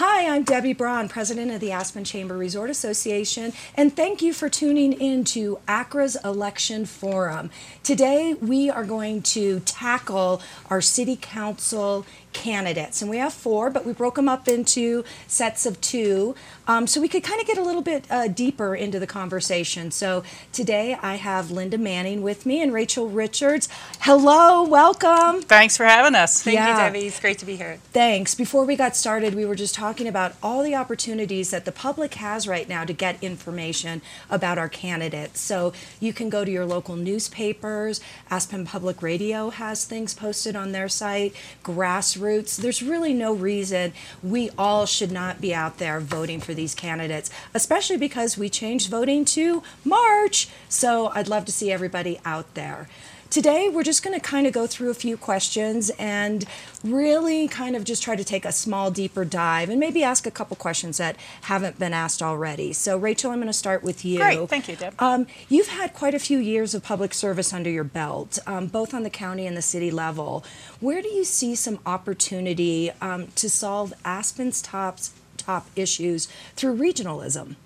Hi, I'm Debbie Braun, president of the Aspen Chamber Resort Association, and thank you for tuning in to ACRA's Election Forum. Today, we are going to tackle our city council candidates. And we have four, but we broke them up into sets of two um, so we could kind of get a little bit uh, deeper into the conversation. So today I have Linda Manning with me and Rachel Richards. Hello, welcome. Thanks for having us. Thank yeah. you, Debbie. It's great to be here. Thanks. Before we got started, we were just talking about all the opportunities that the public has right now to get information about our candidates. So you can go to your local newspapers. Aspen Public Radio has things posted on their site. Grassroots. There's really no reason we all should not be out there voting for these candidates, especially because we changed voting to March. So I'd love to see everybody out there. Today, we're just going to kind of go through a few questions and really kind of just try to take a small, deeper dive and maybe ask a couple questions that haven't been asked already. So, Rachel, I'm going to start with you. Great, thank you, Deb. Um, you've had quite a few years of public service under your belt, um, both on the county and the city level. Where do you see some opportunity um, to solve Aspen's top, top issues through regionalism?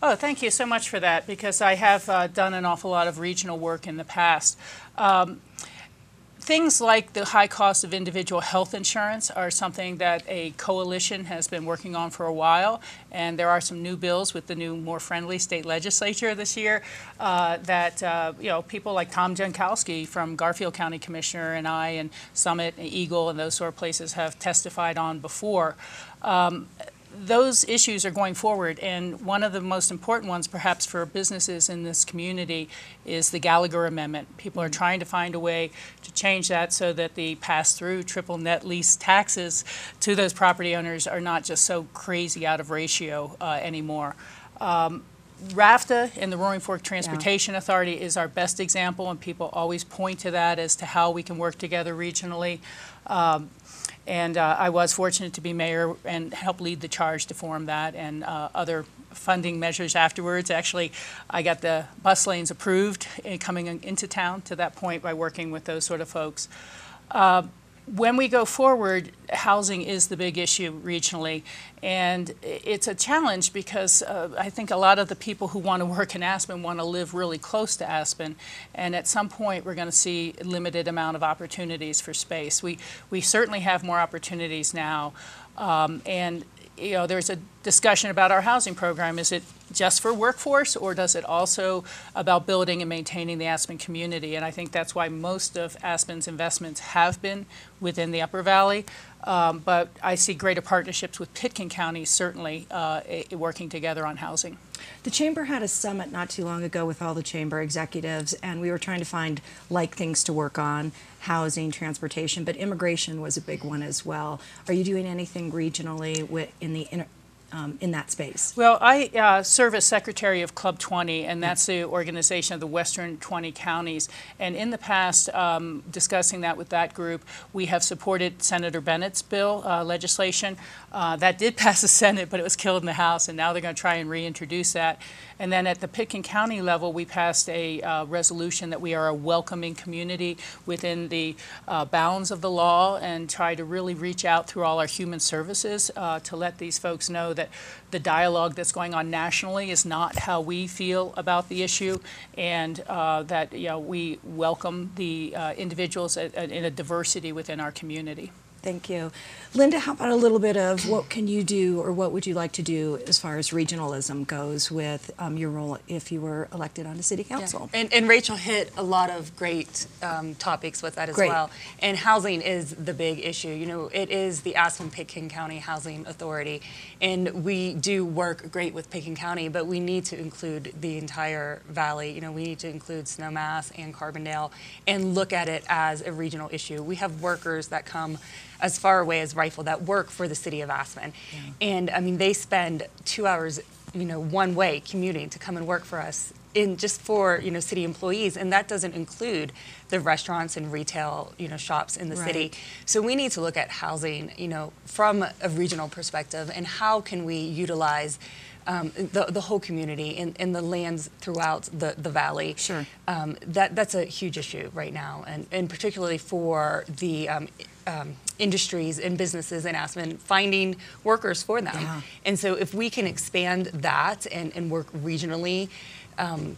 Oh, thank you so much for that because I have uh, done an awful lot of regional work in the past. Um, things like the high cost of individual health insurance are something that a coalition has been working on for a while, and there are some new bills with the new, more friendly state legislature this year uh, that uh, you know people like Tom Jankovsky from Garfield County Commissioner and I and Summit and Eagle and those sort of places have testified on before. Um, those issues are going forward, and one of the most important ones, perhaps for businesses in this community, is the Gallagher Amendment. People are trying to find a way to change that so that the pass-through triple net lease taxes to those property owners are not just so crazy out of ratio uh, anymore. Um, RFTA and the Roaring Fork Transportation yeah. Authority is our best example, and people always point to that as to how we can work together regionally. Um, and uh, I was fortunate to be mayor and help lead the charge to form that and uh, other funding measures afterwards. Actually, I got the bus lanes approved uh, coming into town to that point by working with those sort of folks. Uh, when we go forward, housing is the big issue regionally, and it's a challenge because uh, I think a lot of the people who want to work in Aspen want to live really close to Aspen, and at some point we're going to see limited amount of opportunities for space. We we certainly have more opportunities now, um, and you know, there's a discussion about our housing program. Is it just for workforce, or does it also about building and maintaining the Aspen community? And I think that's why most of Aspen's investments have been within the Upper Valley. Um, but I see greater partnerships with Pitkin County certainly uh, working together on housing. The chamber had a summit not too long ago with all the chamber executives, and we were trying to find like things to work on housing, transportation, but immigration was a big one as well. Are you doing anything regionally in the um, in that space? Well, I uh, serve as secretary of Club 20, and that's the organization of the Western 20 counties. And in the past, um, discussing that with that group, we have supported Senator Bennet's bill uh, legislation. Uh, that did pass the Senate, but it was killed in the House, and now they're going to try and reintroduce that. And then at the Pitkin County level, we passed a uh, resolution that we are a welcoming community within the uh, bounds of the law and try to really reach out through all our human services uh, to let these folks know that the dialogue that's going on nationally is not how we feel about the issue, and uh, that you know, we welcome the uh, individuals in a diversity within our community. Thank you. Linda, how about a little bit of what can you do or what would you like to do as far as regionalism goes with um, your role if you were elected on the city council? Yeah. And, and, Rachel hit a lot of great um, topics with that as great. well. And housing is the big issue. You know, it is the Aspen Pitkin County Housing Authority, and we do work great with Pitkin County, but we need to include the entire valley. You know, we need to include Snowmass and Carbondale and look at it as a regional issue. We have workers that come as far away as Rifle that work for the city of Aspen. Yeah. And I mean, they spend two hours, you know, one way commuting to come and work for us in just for you know city employees and that doesn't include the restaurants and retail you know shops in the right. city so we need to look at housing you know from a regional perspective and how can we utilize um, the, the whole community and, and the lands throughout the, the valley. Sure. Um, that, that's a huge issue right now, and, and particularly for the um, um, industries and businesses in Aspen, finding workers for them. Yeah. And so if we can expand that and, and work regionally, um,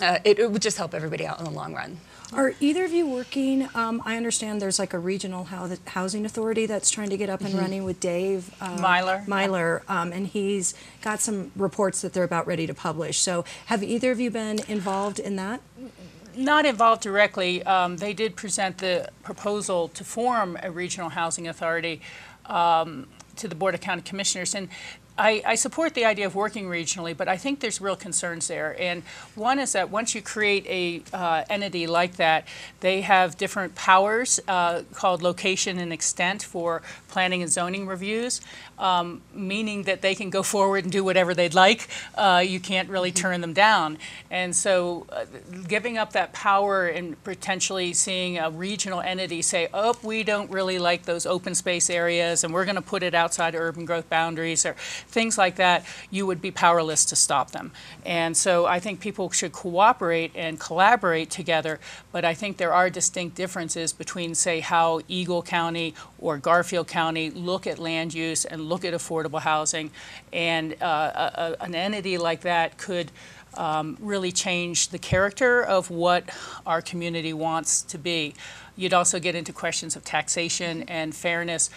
uh, it, it would just help everybody out in the long run. Are either of you working? Um, I understand there's like a regional housing authority that's trying to get up and running with Dave uh, Myler. Myler, um, and he's got some reports that they're about ready to publish. So, have either of you been involved in that? Not involved directly. Um, They did present the proposal to form a regional housing authority um, to the Board of County Commissioners. And I, I support the idea of working regionally, but I think there's real concerns there. And one is that once you create a uh, entity like that, they have different powers uh, called location and extent for planning and zoning reviews, um, meaning that they can go forward and do whatever they'd like. Uh, you can't really turn them down. And so uh, giving up that power and potentially seeing a regional entity say, oh, we don't really like those open space areas and we're going to put it outside urban growth boundaries or things like that, you would be powerless to stop them. And so I think people should cooperate and collaborate together, but I think there are distinct differences between, say, how Eagle County or Garfield County look at land use and look at affordable housing. And uh, a, a- an entity like that could um, really change the character of what our community wants to be. You'd also get into questions of taxation and fairness.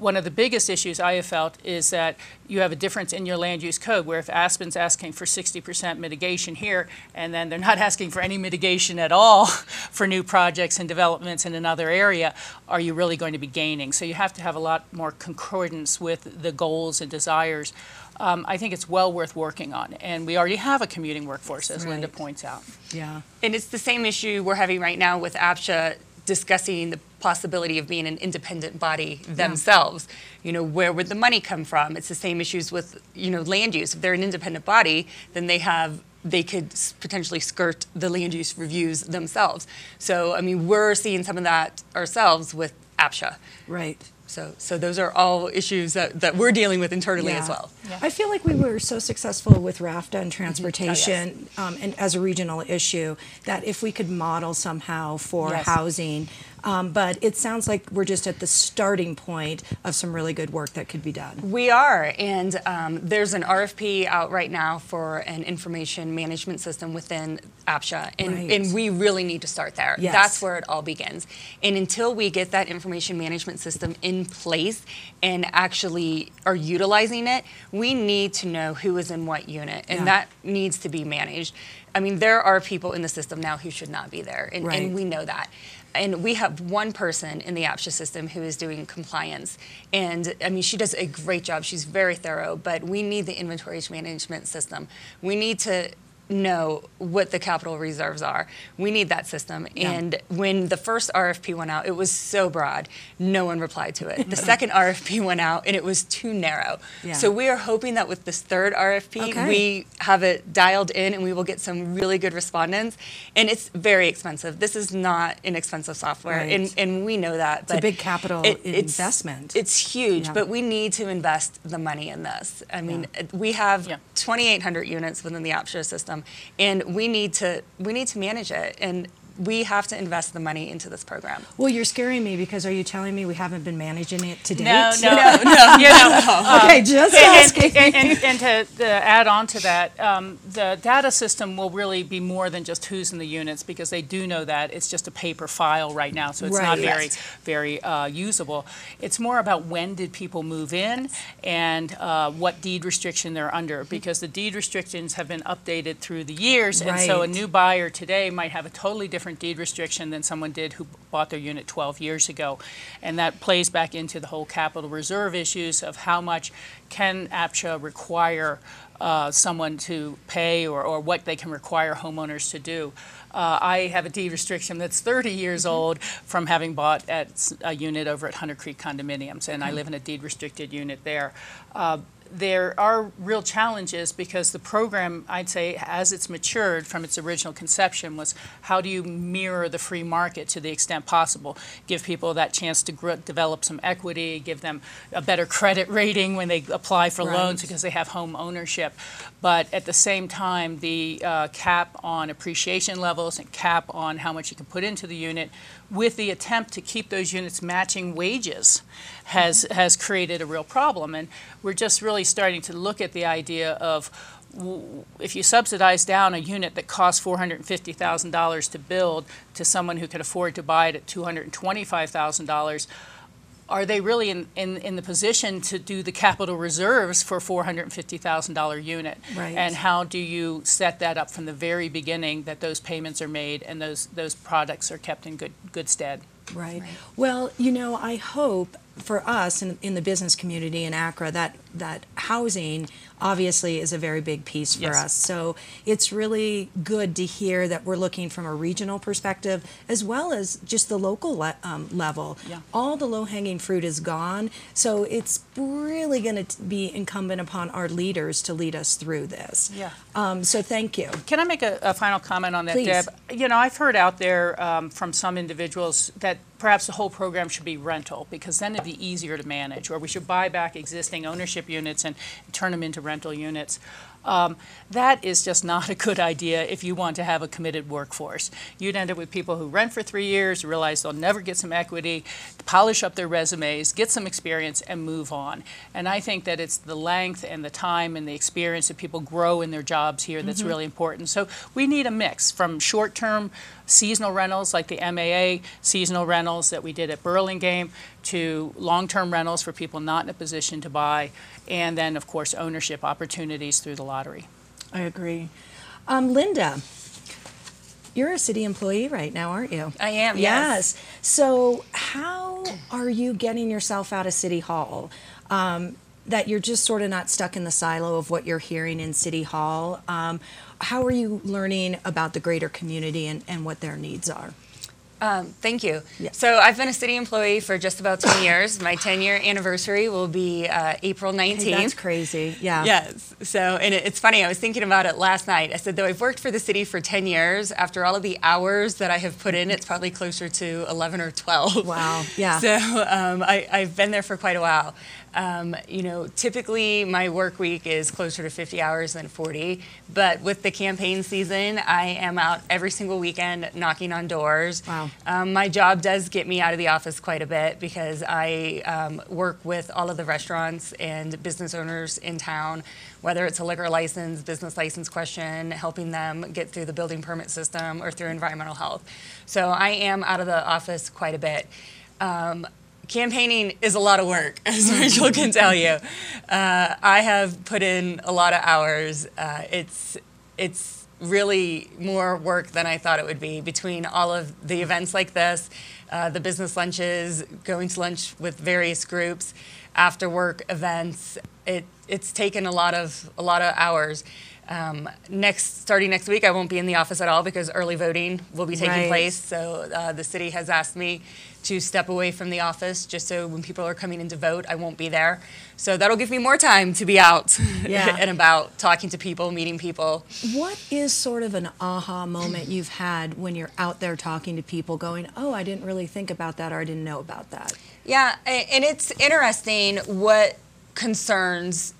One of the biggest issues I have felt is that you have a difference in your land use code, where if Aspen's asking for 60% mitigation here, and then they're not asking for any mitigation at all for new projects and developments in another area, are you really going to be gaining? So you have to have a lot more concordance with the goals and desires. Um, I think it's well worth working on, and we already have a commuting workforce, as Linda points out. Yeah. And it's the same issue we're having right now with APCHA discussing the possibility of being an independent body themselves. You know, where would the money come from? It's the same issues with, you know, land use. If they're an independent body, then they have they could potentially skirt the land use reviews themselves. So, I mean, we're seeing some of that ourselves with APCHA. Right. So, so those are all issues that, that we're dealing with internally as well. Yeah. well. I feel like we were so successful with RFTA and transportation um, and as a regional issue that if we could model somehow for Yes. housing. Um, but it sounds like we're just at the starting point of some really good work that could be done. We are, and um, there's an RFP out right now for an information management system within APCHA, and, Right. and we really need to start there. Yes. That's where it all begins. And until we get that information management system in place and actually are utilizing it, we need to know who is in what unit, and Yeah. that needs to be managed. I mean, there are people in the system now who should not be there, and, Right. and we know that. And we have one person in the APCHA system who is doing compliance. And I mean, she does a great job. She's very thorough, but we need the inventory management system. We need to know what the capital reserves are. We need that system. Yeah. And when the first RFP went out, it was so broad, no one replied to it. The second RFP went out, and it was too narrow. Yeah. So we are hoping that with this third RFP, Okay. we have it dialed in and we will get some really good respondents. And it's very expensive. This is not inexpensive software, Right. and, and we know that. It's a big capital it's- investment. It's huge, Yeah. but we need to invest the money in this. I mean, we have Yeah. 2,800 units within the APCHA system, and we need to we need to manage it, and we have to invest the money into this program. Well, you're scaring me because are you telling me we haven't been managing it to date? No, no, no. You know, okay, just And, asking. and, and, and to, to add on to that, um, the data system will really be more than just who's in the units because they do know that it's just a paper file right now, so it's not Right. very, Yes. very uh, usable. It's more about when did people move in and uh, what deed restriction they're under because the deed restrictions have been updated through the years, and so a new buyer today might have a totally different deed restriction than someone did who bought their unit 12 years ago. And that plays back into the whole capital reserve issues of how much can APCHA require uh, someone to pay or, or what they can require homeowners to do. Uh, I have a deed restriction that's 30 years old from having bought at a unit over at Hunter Creek condominiums, and I live in a deed restricted unit there. Uh, there are real challenges because the program, I'd say, as it's matured from its original conception, was how do you mirror the free market to the extent possible? Give people that chance to grow, develop some equity, give them a better credit rating when they apply for loans because they have home ownership. But at the same time, the uh, cap on appreciation levels and cap on how much you can put into the unit, with the attempt to keep those units matching wages, has has created a real problem. And we're just really starting to look at the idea of if you subsidize down a unit that costs $450,000 to build to someone who can afford to buy it at $225,000, are they really in, in, in the position to do the capital reserves for a $450,000 unit? Right. And how do you set that up from the very beginning that those payments are made and those, those products are kept in good, good stead? Right. Well, you know, I hope for us in, in the business community in ACRA that that housing obviously is a very big piece for Yes. us. So it's really good to hear that we're looking from a regional perspective as well as just the local le- um, level. Yeah. All the low hanging fruit is gone. So it's really going to be incumbent upon our leaders to lead us through this. Yeah. Um, so thank you. Can I make a, a final comment on that, Please. Deb? You know, I've heard out there um, from some individuals that perhaps the whole program should be rental because then it'd be easier to manage, or we should buy back existing ownership units and turn them into rental units. Um, that is just not a good idea if you want to have a committed workforce. You'd end up with people who rent for three years, realize they'll never get some equity, polish up their resumes, get some experience, and move on. And I think that it's the length and the time and the experience that people grow in their jobs here that's really important. So we need a mix from short term seasonal rentals like the MAA seasonal rentals that we did at Burlingame to long term rentals for people not in a position to buy, and then, of course, ownership opportunities through the lottery. I agree. Um, Linda, you're a city employee right now, aren't you? I am, yes. So, how are you getting yourself out of City Hall? Um, that you're just sort of not stuck in the silo of what you're hearing in City Hall. Um, how are you learning about the greater community and, and what their needs are? Um, thank you. Yeah. So I've been a city employee for just about 10 years. My 10 year anniversary will be uh, April 19th. Hey, that's crazy. Yeah. Yes. So, and it, it's funny, I was thinking about it last night. I said, though I've worked for the city for 10 years, after all of the hours that I have put in, it's probably closer to 11 or 12. Wow. Yeah. So, um, I, I've been there for quite a while. Um, you know, typically my work week is closer to 50 hours than 40, but with the campaign season, I am out every single weekend knocking on doors. Wow. Um, my job does get me out of the office quite a bit because I um, work with all of the restaurants and business owners in town, whether it's a liquor license, business license question, helping them get through the building permit system or through environmental health. So I am out of the office quite a bit. Um, campaigning is a lot of work, as Rachel can tell you. Uh, I have put in a lot of hours. Uh, it's it's really more work than I thought it would be between all of the events like this, uh, the business lunches, going to lunch with various groups, after work events. It it's taken a lot of a lot of hours. Um, next, starting next week, I won't be in the office at all because early voting will be taking Right. place. So uh, the city has asked me to step away from the office just so when people are coming in to vote, I won't be there. So that'll give me more time to be out Yeah. and about, talking to people, meeting people. What is sort of an aha moment you've had when you're out there talking to people going, oh, I didn't really think about that or I didn't know about that? Yeah, and it's interesting what concerns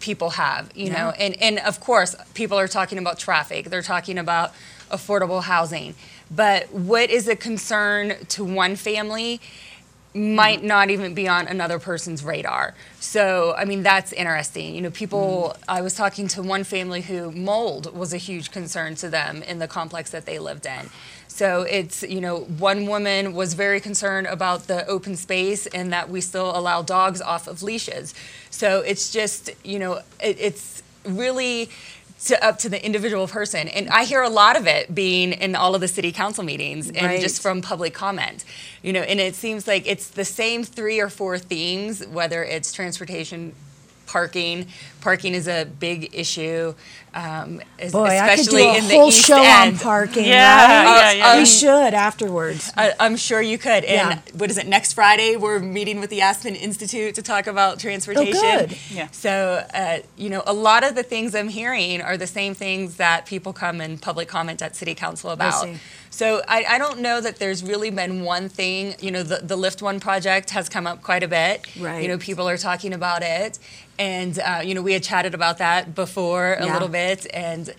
people have, you know, and, and of course, people are talking about traffic, they're talking about affordable housing. But what is a concern to one family might mm-hmm. not even be on another person's radar. So, I mean, that's interesting. You know, people, mm-hmm. I was talking to one family who mold was a huge concern to them in the complex that they lived in. So it's, you know, one woman was very concerned about the open space and that we still allow dogs off of leashes. So it's just, you know, it, it's really to, up to the individual person. And I hear a lot of it being in all of the city council meetings and Right. just from public comment. You know, and it seems like it's the same three or four themes, whether it's transportation, parking. Parking is a big issue, um, es- Boy, I could do especially a in the whole East show End. on parking, Yeah, right? yeah, yeah. we Um, should afterwards. I, I'm sure you could. And Yeah. what is it? Next Friday, we're meeting with the Aspen Institute to talk about transportation. Oh, good. Yeah. So, uh, you know, a lot of the things I'm hearing are the same things that people come and public comment at City Council about. see. So I, I don't know that there's really been one thing. You know, the, the Lift One project has come up quite a bit. Right. You know, people are talking about it. And, uh, you know, we had chatted about that before a Yeah. little bit. And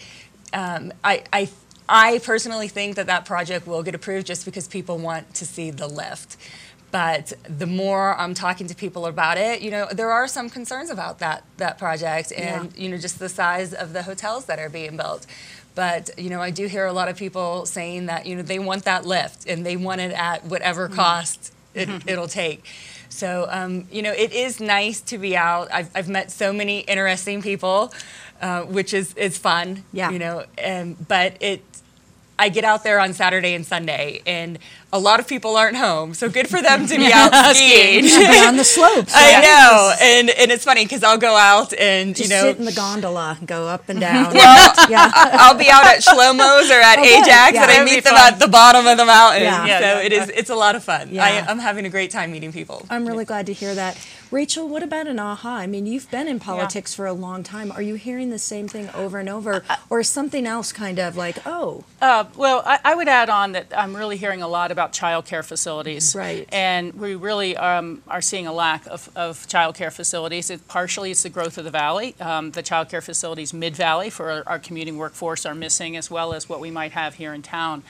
um, I, I, I personally think that that project will get approved just because people want to see the lift. But the more I'm talking to people about it, you know, there are some concerns about that that project and you know just the size of the hotels that are being built. But you know, I do hear a lot of people saying that you know they want that lift and they want it at whatever cost it, it'll take. So um, you know, it is nice to be out. I've, I've met so many interesting people, uh, which is is fun. Yeah. You know, and but it. I get out there on Saturday and Sunday, and a lot of people aren't home. So good for them to be out skiing. Be on the slopes. I right? know, and and it's funny because I'll go out and Just you know sit in the gondola go up and down. Well, yeah. I'll be out at Shlomo's or at Oh. Ajax, Yeah. and I meet them fun. at the bottom of the mountain. Yeah. Yeah, so yeah. it is it's a lot of fun. Yeah. I, I'm having a great time meeting people. I'm really glad to hear that. Rachel, what about an aha? I mean, you've been in politics for a long time. Are you hearing the same thing over and over? Or something else kind of like, oh, Uh, well, I, I would add on that I'm really hearing a lot about childcare facilities. Right. And we really um, are seeing a lack of, of childcare facilities. It, partially, it's the growth of the valley. Um, the childcare facilities mid-valley for our, our commuting workforce are missing, as well as what we might have here in town.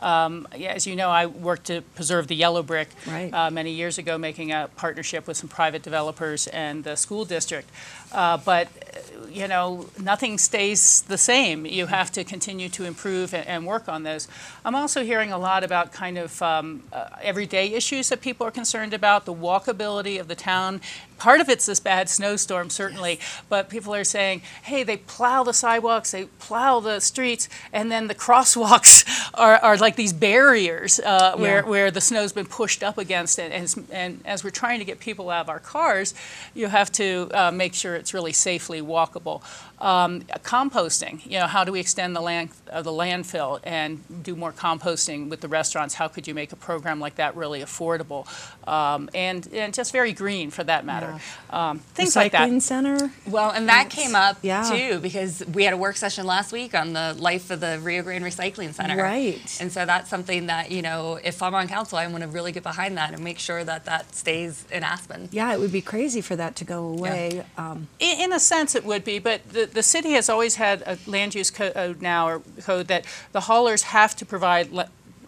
Um, yeah, as you know, I worked to preserve the yellow brick Right. uh, many years ago, making a partnership with some private developers and the school district. Uh, but uh, you know, nothing stays the same. You have to continue to improve and, and work on those. I'm also hearing a lot about kind of um, uh, everyday issues that people are concerned about, the walkability of the town. Part of it's this bad snowstorm, certainly, but people are saying, hey, they plow the sidewalks, they plow the streets, and then the crosswalks are, are like these barriers uh, where, Yeah. where the snow's been pushed up against it. And, as- and as we're trying to get people out of our cars, you have to uh, make sure it's really safely walkable. Um, composting, you know, how do we extend the land, uh, the landfill and do more composting with the restaurants? How could you make a program like that really affordable um, and, and just very green for that matter? Um, things like that. recycling center? Well, and that came up Yeah. too because we had a work session last week on the life of the Rio Grande Recycling Center. Right. And so that's something that you know, if I'm on council, I want to really get behind that and make sure that that stays in Aspen. Yeah, it would be crazy for that to go away. Um, In, in a sense, it would be, but the, the city has always had a land use code uh, now, or code that the haulers have to provide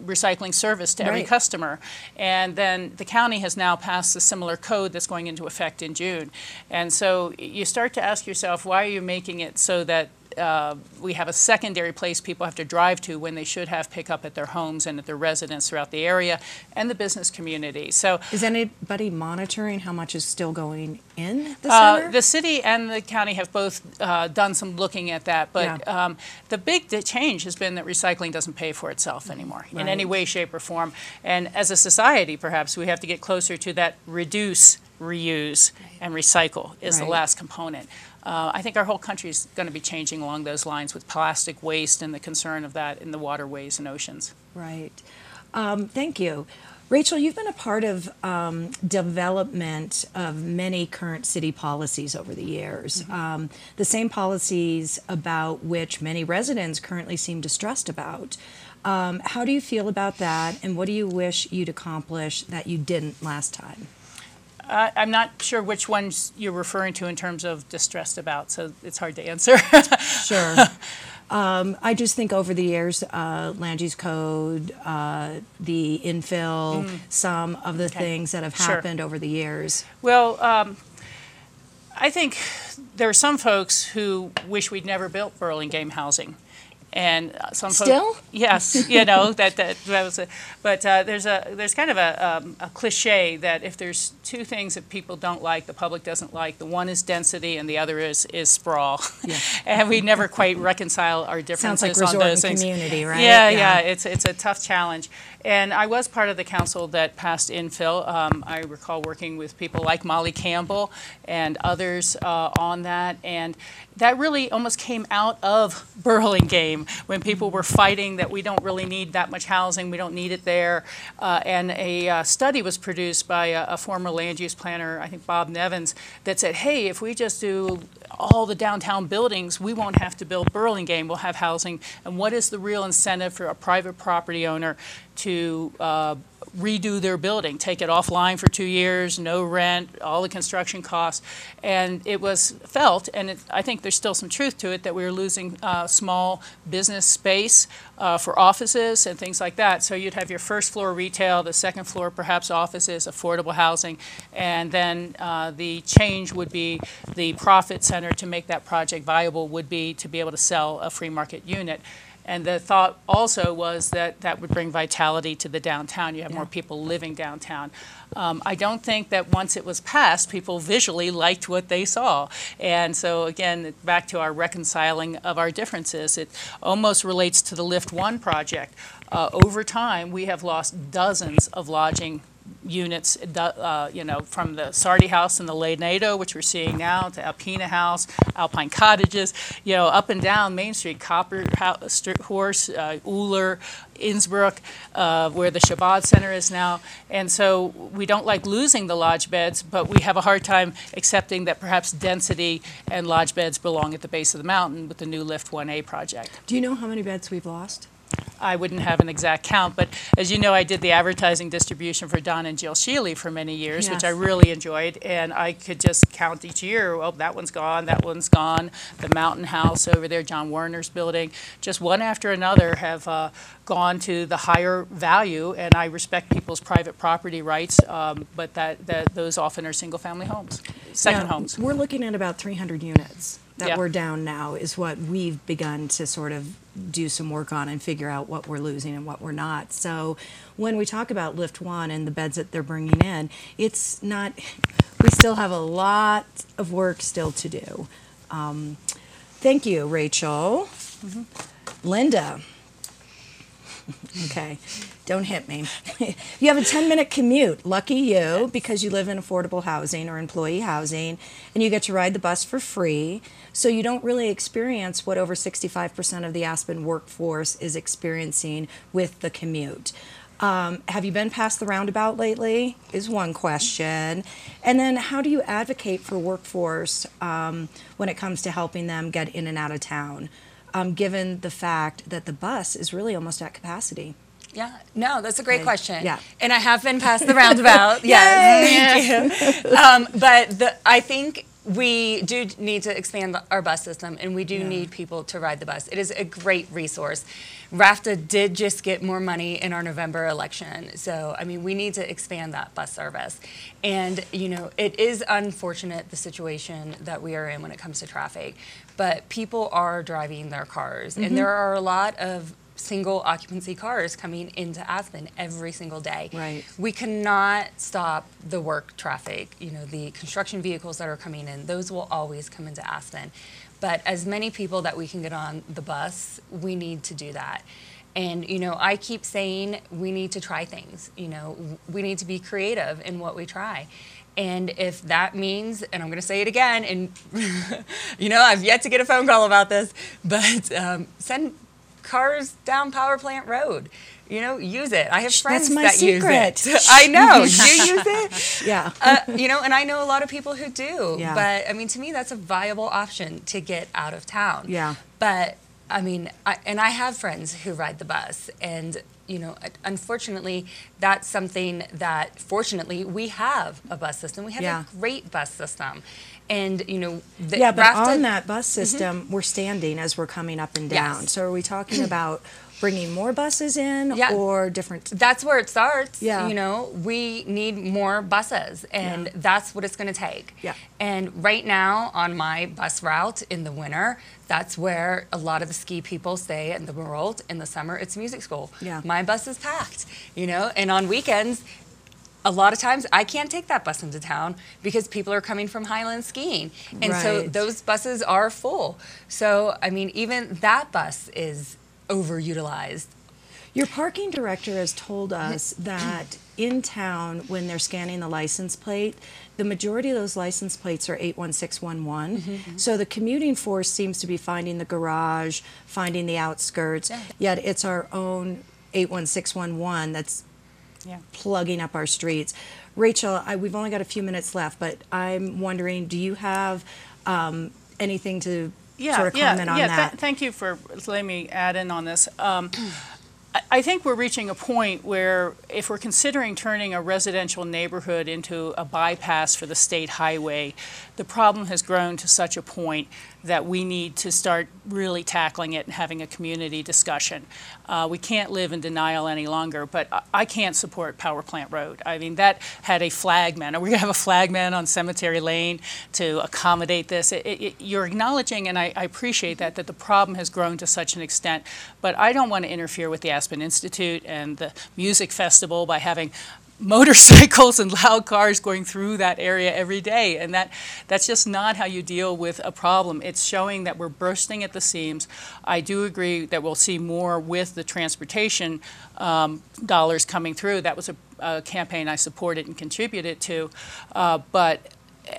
recycling service to every Right. customer. And then the county has now passed a similar code that's going into effect in June. And so you start to ask yourself, why are you making it so that uh, we have a secondary place people have to drive to when they should have pickup at their homes and at their residence throughout the area and the business community. So is anybody monitoring how much is still going in the uh. The city and the county have both uh, done some looking at that, but Yeah. um, the big change has been that recycling doesn't pay for itself anymore in any way, shape, or form. And as a society, perhaps, we have to get closer to that reduce, reuse, and recycle is the last component. Uh, I think our whole country is going to be changing along those lines with plastic waste and the concern of that in the waterways and oceans. Right. Um, thank you. Rachel, you've been a part of um, development of many current city policies over the years. Um, the same policies about which many residents currently seem distressed about. Um, how do you feel about that, and what do you wish you'd accomplish that you didn't last time? I- I'm not sure which ones you're referring to in terms of distressed about, so it's hard to answer. Sure. um, I just think over the years, uh, land use code, uh, the infill, some of the Okay. things that have Sure. happened over the years. Well, um, I think there are some folks who wish we'd never built Burlingame housing And uh, some Still? yes, you know that that, that was a. But uh, there's a there's kind of a, um, a cliche that if there's two things that people don't like, the public doesn't like, the one is density and the other is is sprawl, yeah. and we never quite reconcile our differences Sounds like on those and things. community, right? Yeah, Yeah. yeah, it's it's a tough challenge. And I was part of the council that passed infill. Um, I recall working with people like Molly Campbell and others uh, on that, and that really almost came out of Burlingame when people were fighting that we don't really need that much housing, we don't need it there. Uh, and a uh, study was produced by a, a former land use planner, I think Bob Nevins, that said, hey, if we just do all the downtown buildings, we won't have to build Burlingame, we'll have housing. And what is the real incentive for a private property owner to uh, redo their building, take it offline for two years, no rent, all the construction costs. And it was felt, and it, I think there's still some truth to it, that we were losing uh, small business space uh, for offices and things like that. So you'd have your first floor retail, the second floor perhaps offices, affordable housing, and then uh, the change would be the profit center to make that project viable would be to be able to sell a free market unit. And the thought also was that that would bring vitality to the downtown. You have more people living downtown. Um, I don't think that once it was passed, people visually liked what they saw. And so again, back to our reconciling of our differences, it almost relates to the Lift One project. Uh, over time, we have lost dozens of lodging units, uh, you know, from the Sardy House and the Lenado, which we're seeing now, to Alpina House, Alpine Cottages, you know, up and down Main Street, Copper Horse, uh, Uller, Innsbruck, uh, where the Chabad Center is now. And so we don't like losing the lodge beds, but we have a hard time accepting that perhaps density and lodge beds belong at the base of the mountain with the new Lift 1A project. Do you know how many beds we've lost? I wouldn't have an exact count, but as you know, I did the advertising distribution for Don and Jill Sheeley for many years, which I really enjoyed. And I could just count each year, oh, that one's gone, that one's gone. The Mountain House over there, John Warner's building, just one after another have uh, gone to the higher value. And I respect people's private property rights, um, but that, that, those often are single-family homes, second homes. We're looking at about 300 units that Yeah. we're down now, is what we've begun to sort of do some work on and figure out what we're losing and what we're not. So when we talk about Lift One and the beds that they're bringing in, it's not, we still have a lot of work still to do. Um, Thank you, Rachel. Linda. Okay, don't hit me. you have a 10 minute commute. Lucky you, because you live in affordable housing or employee housing, and you get to ride the bus for free. So you don't really experience what over 65% of the Aspen workforce is experiencing with the commute. Um, have you been past the roundabout lately? Is one question. And then, how do you advocate for workforce um, when it comes to helping them get in and out of town, um, given the fact that the bus is really almost at capacity? Yeah, no, that's a great question. yeah. and I have been past the roundabout. yes, thank you. Um, but the, I think we do need to expand the- our bus system, and we do Yeah. need people to ride the bus. It is a great resource. RFTA did just get more money in our November election, so I mean, we need to expand that bus service. And you know, it is unfortunate the situation that we are in when it comes to traffic, but people are driving their cars, and there are a lot of single occupancy cars coming into Aspen every single day. Right. We cannot stop the work traffic, you know, the construction vehicles that are coming in, those will always come into Aspen. But as many people that we can get on the bus, we need to do that. And, you know, I keep saying we need to try things, you know, we need to be creative in what we try. And if that means, and I'm going to say it again, and, you know, I've yet to get a phone call about this, but um, send cars down Power Plant Road. You know, use it. I have friends that's my that secret. use it. I know. you use it? Yeah. Uh, you know, and I know a lot of people who do. Yeah. But I mean, to me, that's a viable option to get out of town. Yeah. But I mean, I, and I have friends who ride the bus, and you know, unfortunately, that's something that fortunately we have a bus system. We have Yeah. a great bus system, and you know, the, Yeah, but on that bus mm-hmm. system, we're standing as we're coming up and down. Yes. So are we talking about bringing more buses in Yeah. or different? That's where it starts. Yeah. You know, we need more buses, and Yeah. that's what it's going to take. Yeah. And right now, on my bus route in the winter, that's where a lot of the ski people stay in the world. In the summer, it's music school. Yeah. My bus is packed, you know, and on weekends, a lot of times I can't take that bus into town because people are coming from Highland skiing. And so those buses are full. So, I mean, even that bus is overutilized. Your parking director has told us that in town, when they're scanning the license plate, the majority of those license plates are 81611. Mm-hmm, So the commuting force seems to be finding the garage, finding the outskirts, Yeah. yet it's our own 81611 that's Yeah. plugging up our streets. Rachel, I, we've only got a few minutes left, but I'm wondering, do you have um, anything to Yeah, sort of yeah, comment on yeah. that? Th- thank you for letting me add in on this. Um, I- I think we're reaching a point where if we're considering turning a residential neighborhood into a bypass for the state highway, the problem has grown to such a point that we need to start really tackling it and having a community discussion. Uh, we can't live in denial any longer, but I- can't support Power Plant Road. I mean, that had a flagman. Are we going to have a flagman on Cemetery Lane to accommodate this? It- it- you're acknowledging, and I, I appreciate that, that the problem has grown to such an extent, but I don't want to interfere with the Aspen Institute and the music festival by having motorcycles and loud cars going through that area every day. And that that's just not how you deal with a problem. It's showing that we're bursting at the seams. I do agree that we'll see more with the transportation um, dollars coming through. That was a, a campaign i supported and contributed to. Uh, but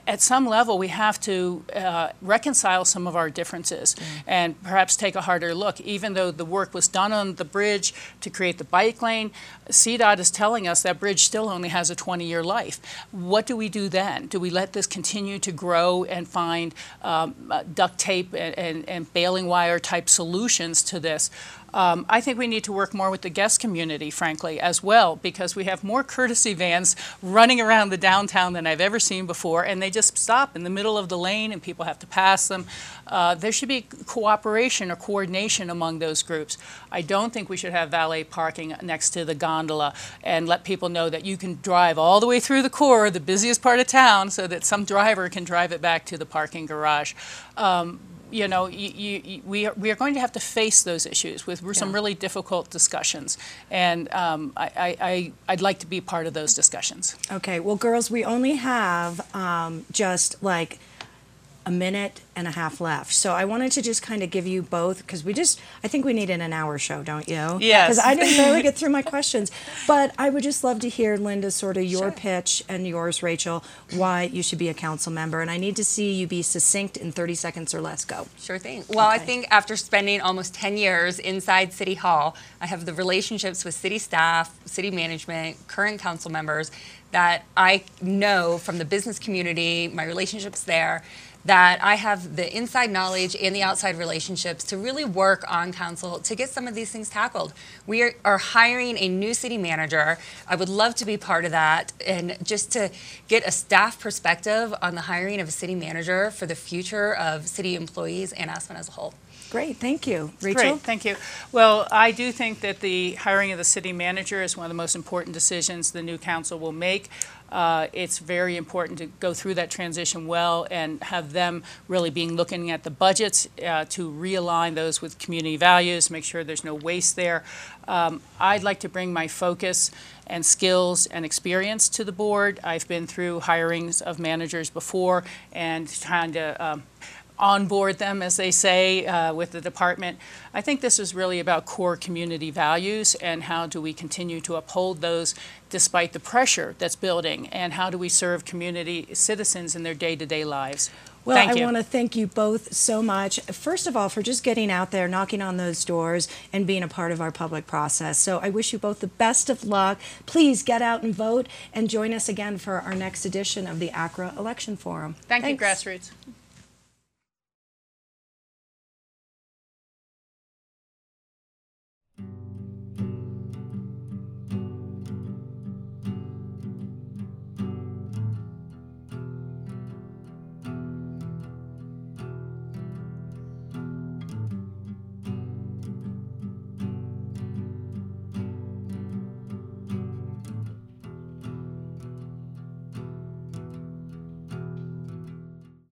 at some level, we have to uh, reconcile some of our differences and perhaps take a harder look. Even though the work was done on the bridge to create the bike lane, CDOT is telling us that bridge still only has a 20-year life. What do we do then? Do we let this continue to grow and find um, uh, duct tape and, and, and baling wire type solutions to this? Um, I think we need to work more with the guest community, frankly, as well, because we have more courtesy vans running around the downtown than I've ever seen before, and they just stop in the middle of the lane and people have to pass them. Uh, there should be cooperation or coordination among those groups. I don't think we should have valet parking next to the gondola and let people know that you can drive all the way through the core, the busiest part of town, so that some driver can drive it back to the parking garage. Um, you know, you, you, we, are, we are going to have to face those issues with some really difficult discussions. And um, I, I, I, I'd like to be part of those discussions. Okay, well, girls, we only have um, just like a minute and a half left. So I wanted to just kind of give you both because we just, I think we need an hour show, don't you? Yes. Because I didn't really get through my questions. But I would just love to hear, Linda, sort of your Sure. pitch and yours, Rachel, why you should be a council member. And I need to see you be succinct in 30 seconds or less. Go. Sure thing. Well, I think after spending almost 10 years inside City Hall, I have the relationships with city staff, city management, current council members that I know from the business community, my relationships there, that I have the inside knowledge and the outside relationships to really work on council to get some of these things tackled. We are, are hiring a new city manager. I would love to be part of that and just to get a staff perspective on the hiring of a city manager for the future of city employees and Aspen as a whole. Great, thank you. Rachel? Great, thank you. Well, I do think that the hiring of the city manager is one of the most important decisions the new council will make. Uh, It's very important to go through that transition well and have them really being looking at the budgets uh, to realign those with community values, make sure there's no waste there. Um, I'd like to bring my focus and skills and experience to the board. I've been through hirings of managers before and trying to um, onboard them, as they say, uh, with the department. I think this is really about core community values and how do we continue to uphold those despite the pressure that's building, and how do we serve community citizens in their day-to-day lives. Well, I want to thank you both so much. First of all, for just getting out there, knocking on those doors, and being a part of our public process. So I wish you both the best of luck. Please get out and vote and join us again for our next edition of the ACRA Election Forum. Thank you, grassroots.